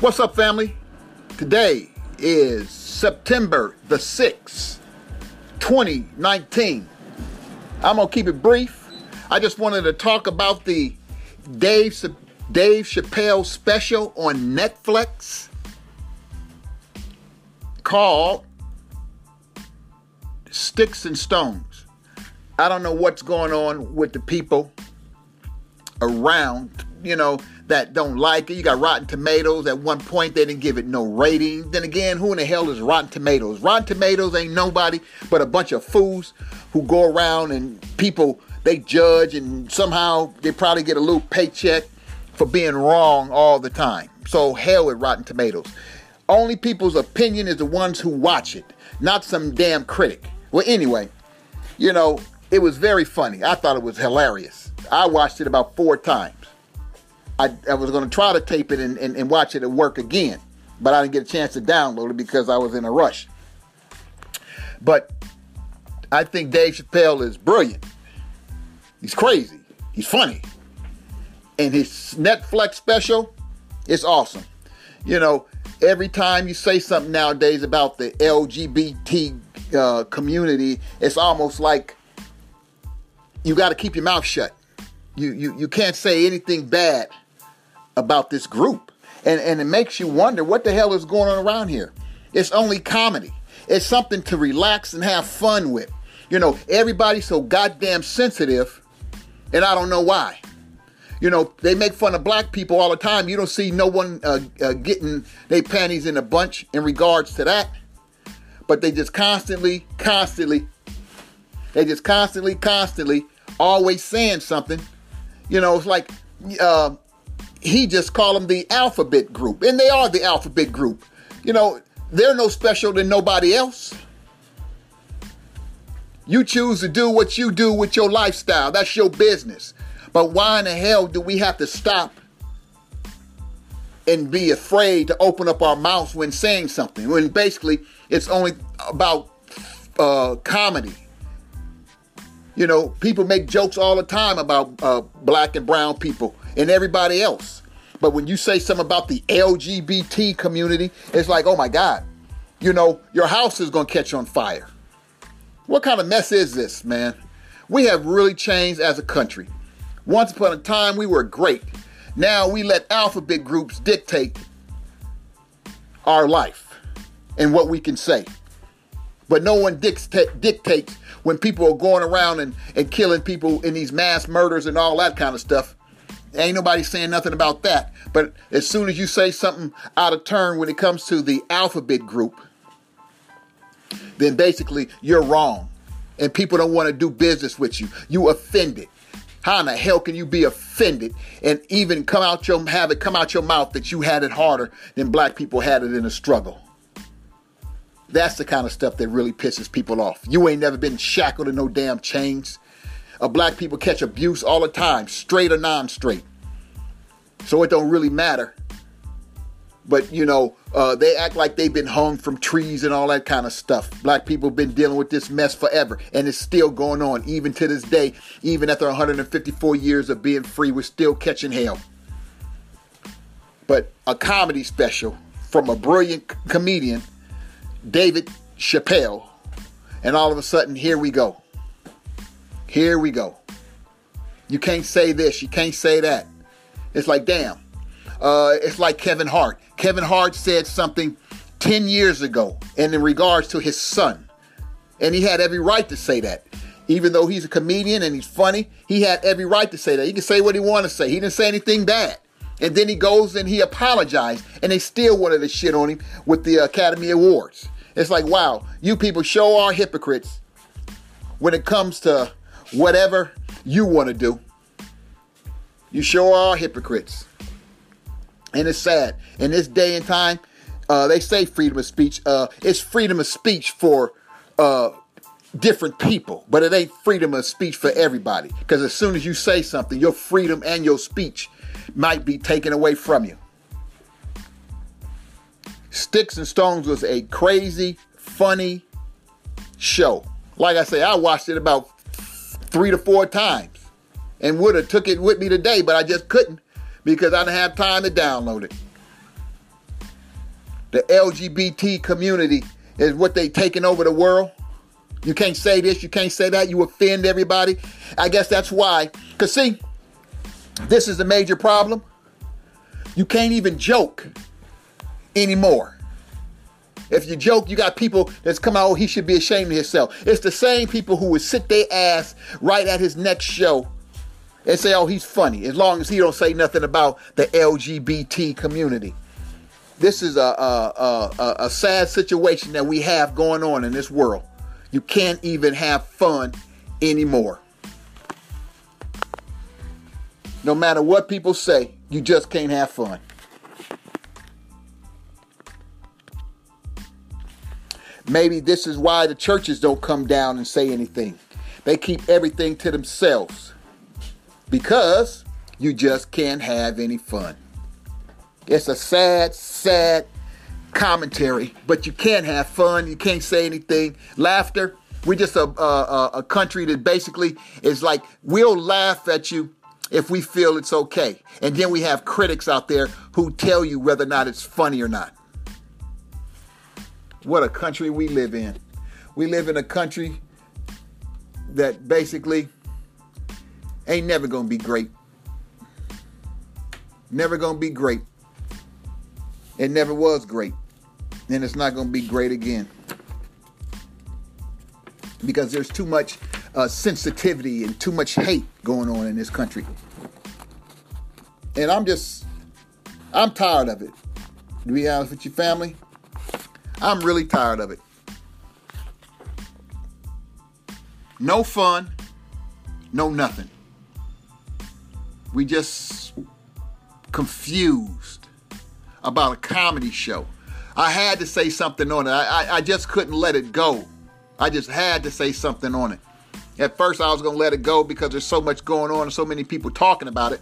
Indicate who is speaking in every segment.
Speaker 1: What's up, family? Today is September the 6th, 2019. I'm going to keep it brief. I just wanted to talk about the Dave, Dave Chappelle special on Netflix called Sticks and Stones. I don't know what's going on with the people around, you know, that don't like it. You got Rotten Tomatoes. At one point, they didn't give it no rating. Then again, who in the hell is Rotten Tomatoes? Rotten Tomatoes ain't nobody but a bunch of fools who go around and people they judge, and somehow they probably get a little paycheck for being wrong all the time. So hell with Rotten Tomatoes. Only people's opinion is the ones who watch it, not some damn critic. Well, anyway, you know, it was very funny. I thought it was hilarious. I watched it about four times. I, I was going to try to tape it and, and, and watch it at work again, but I didn't get a chance to download it because I was in a rush. But I think Dave Chappelle is brilliant. He's crazy. He's funny. And his Netflix special is awesome. You know, every time you say something nowadays about the LGBT uh, community, it's almost like you got to keep your mouth shut. You, you, you can't say anything bad about this group. And, and it makes you wonder what the hell is going on around here. It's only comedy. It's something to relax and have fun with. You know, everybody's so goddamn sensitive, and I don't know why. You know, they make fun of black people all the time. You don't see no one uh, uh, getting their panties in a bunch in regards to that. But they just constantly, constantly, they just constantly, constantly, always saying something. You know, it's like uh, he just called them the alphabet group, and they are the alphabet group. You know, they're no special than nobody else. You choose to do what you do with your lifestyle. That's your business. But why in the hell do we have to stop and be afraid to open up our mouths when saying something? When basically it's only about uh, comedy. You know, people make jokes all the time about uh, black and brown people and everybody else. But when you say something about the LGBT community, it's like, oh my God, you know, your house is going to catch on fire. What kind of mess is this, man? We have really changed as a country. Once upon a time, we were great. Now we let alphabet groups dictate our life and what we can say. But no one dicta- dictates when people are going around and, and killing people in these mass murders and all that kind of stuff. Ain't nobody saying nothing about that. But as soon as you say something out of turn when it comes to the alphabet group, then basically you're wrong. And people don't want to do business with you. You offended. How in the hell can you be offended and even come out your have it come out your mouth that you had it harder than black people had it in a struggle? That's the kind of stuff that really pisses people off. You ain't never been shackled in no damn chains. Uh, black people catch abuse all the time, straight or non-straight. So it don't really matter. But you know, uh, they act like they've been hung from trees and all that kind of stuff. Black people have been dealing with this mess forever, and it's still going on, even to this day. Even after 154 years of being free, we're still catching hell. But a comedy special from a brilliant comedian, David Chappelle, and all of a sudden, here we go. Here we go. You can't say this, you can't say that. It's like, damn. Uh, it's like Kevin Hart. Kevin Hart said something 10 years ago and in regards to his son. And he had every right to say that. Even though he's a comedian and he's funny, he had every right to say that. He can say what he wanted to say. He didn't say anything bad. And then he goes and he apologized, and they still wanted to shit on him with the Academy Awards. It's like, wow, you people show are hypocrites when it comes to whatever you want to do. You sure are hypocrites. And it's sad. In this day and time, uh, they say freedom of speech. Uh, it's freedom of speech for uh, different people, but it ain't freedom of speech for everybody. Because as soon as you say something, your freedom and your speech might be taken away from you. Sticks and Stones was a crazy, funny show. Like I say, I watched it about three to four times and would have took it with me today, but I just couldn't because I didn't have time to download it. the LGBT community is what they taking over the world. You can't say this, you can't say that, you offend everybody. I guess that's why. Because, see, this is a major problem. You can't even joke anymore. If you joke, you got people that's come out, oh, he should be ashamed of himself. It's the same people who would sit their ass right at his next show and say, oh, he's funny, as long as he don't say nothing about the LGBT community. This is a, a, a, a sad situation that we have going on in this world. You can't even have fun anymore. No matter what people say, you just can't have fun. Maybe this is why the churches don't come down and say anything. They keep everything to themselves because you just can't have any fun. It's a sad, sad commentary, but you can't have fun. You can't say anything. Laughter. We're just a, a, a country that basically is like, we'll laugh at you if we feel it's okay. And then we have critics out there who tell you whether or not it's funny or not. What a country we live in. We live in a country that basically ain't never gonna be great. Never gonna be great. It never was great. And it's not gonna be great again. Because there's too much uh, sensitivity and too much hate going on in this country. And I'm just, I'm tired of it. To be honest with your family, I'm really tired of it. No fun, no nothing. We just confused about a comedy show. I had to say something on it. I, I, I just couldn't let it go. I just had to say something on it. At first, I was going to let it go because there's so much going on and so many people talking about it.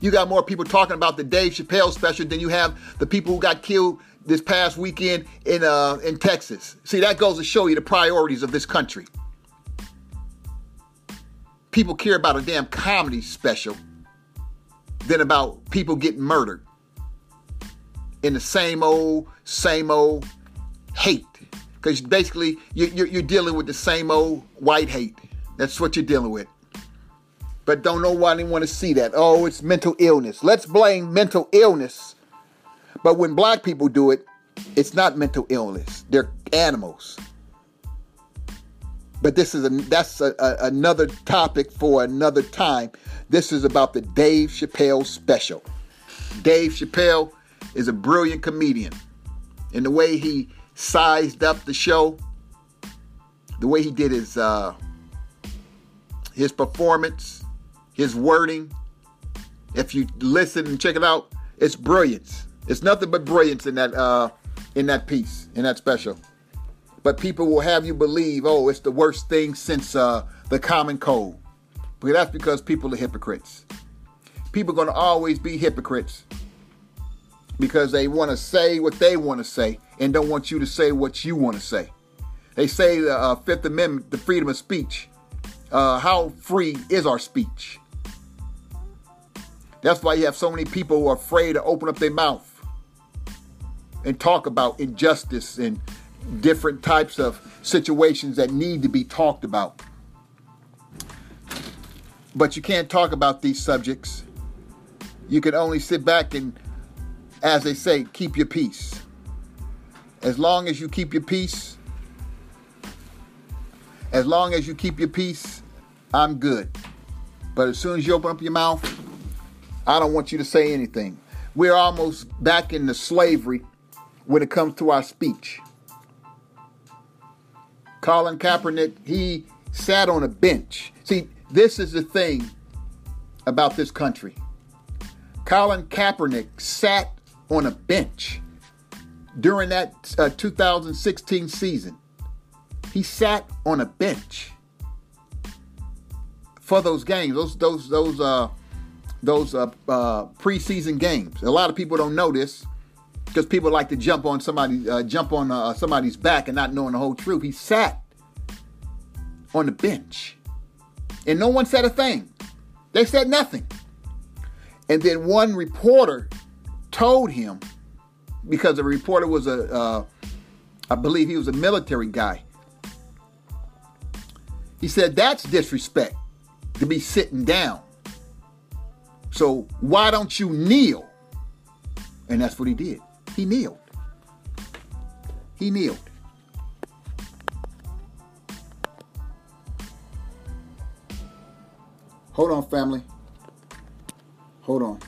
Speaker 1: You got more people talking about the Dave Chappelle special than you have the people who got killed this past weekend in uh, in Texas. See, that goes to show you the priorities of this country. People care about a damn comedy special than about people getting murdered in the same old, same old hate. Because basically, you're, you're dealing with the same old white hate. That's what you're dealing with. But don't know why they want to see that. Oh, it's mental illness. Let's blame mental illness but when black people do it, it's not mental illness. They're animals. But this is a, that's a, a, another topic for another time. This is about the Dave Chappelle special. Dave Chappelle is a brilliant comedian. And the way he sized up the show, the way he did his uh, his performance, his wording, if you listen and check it out, it's brilliance. It's nothing but brilliance in that uh, in that piece, in that special. But people will have you believe, oh, it's the worst thing since uh, the common cold. But that's because people are hypocrites. People are going to always be hypocrites because they want to say what they want to say and don't want you to say what you want to say. They say the uh, Fifth Amendment, the freedom of speech. Uh, how free is our speech? That's why you have so many people who are afraid to open up their mouth and talk about injustice and different types of situations that need to be talked about. But you can't talk about these subjects. You can only sit back and, as they say, keep your peace. As long as you keep your peace, as long as you keep your peace, I'm good. But as soon as you open up your mouth, I don't want you to say anything. We're almost back into slavery when it comes to our speech. Colin Kaepernick, he sat on a bench. See, this is the thing about this country. Colin Kaepernick sat on a bench during that uh, 2016 season. He sat on a bench for those games, those those those uh those uh, uh preseason games. A lot of people don't know this because people like to jump on somebody, uh, jump on uh, somebody's back and not knowing the whole truth. He sat on the bench, and no one said a thing. They said nothing. And then one reporter told him because the reporter was a, uh, I believe he was a military guy. He said that's disrespect to be sitting down. So why don't you kneel? And that's what he did. He kneeled. He kneeled. Hold on, family. Hold on.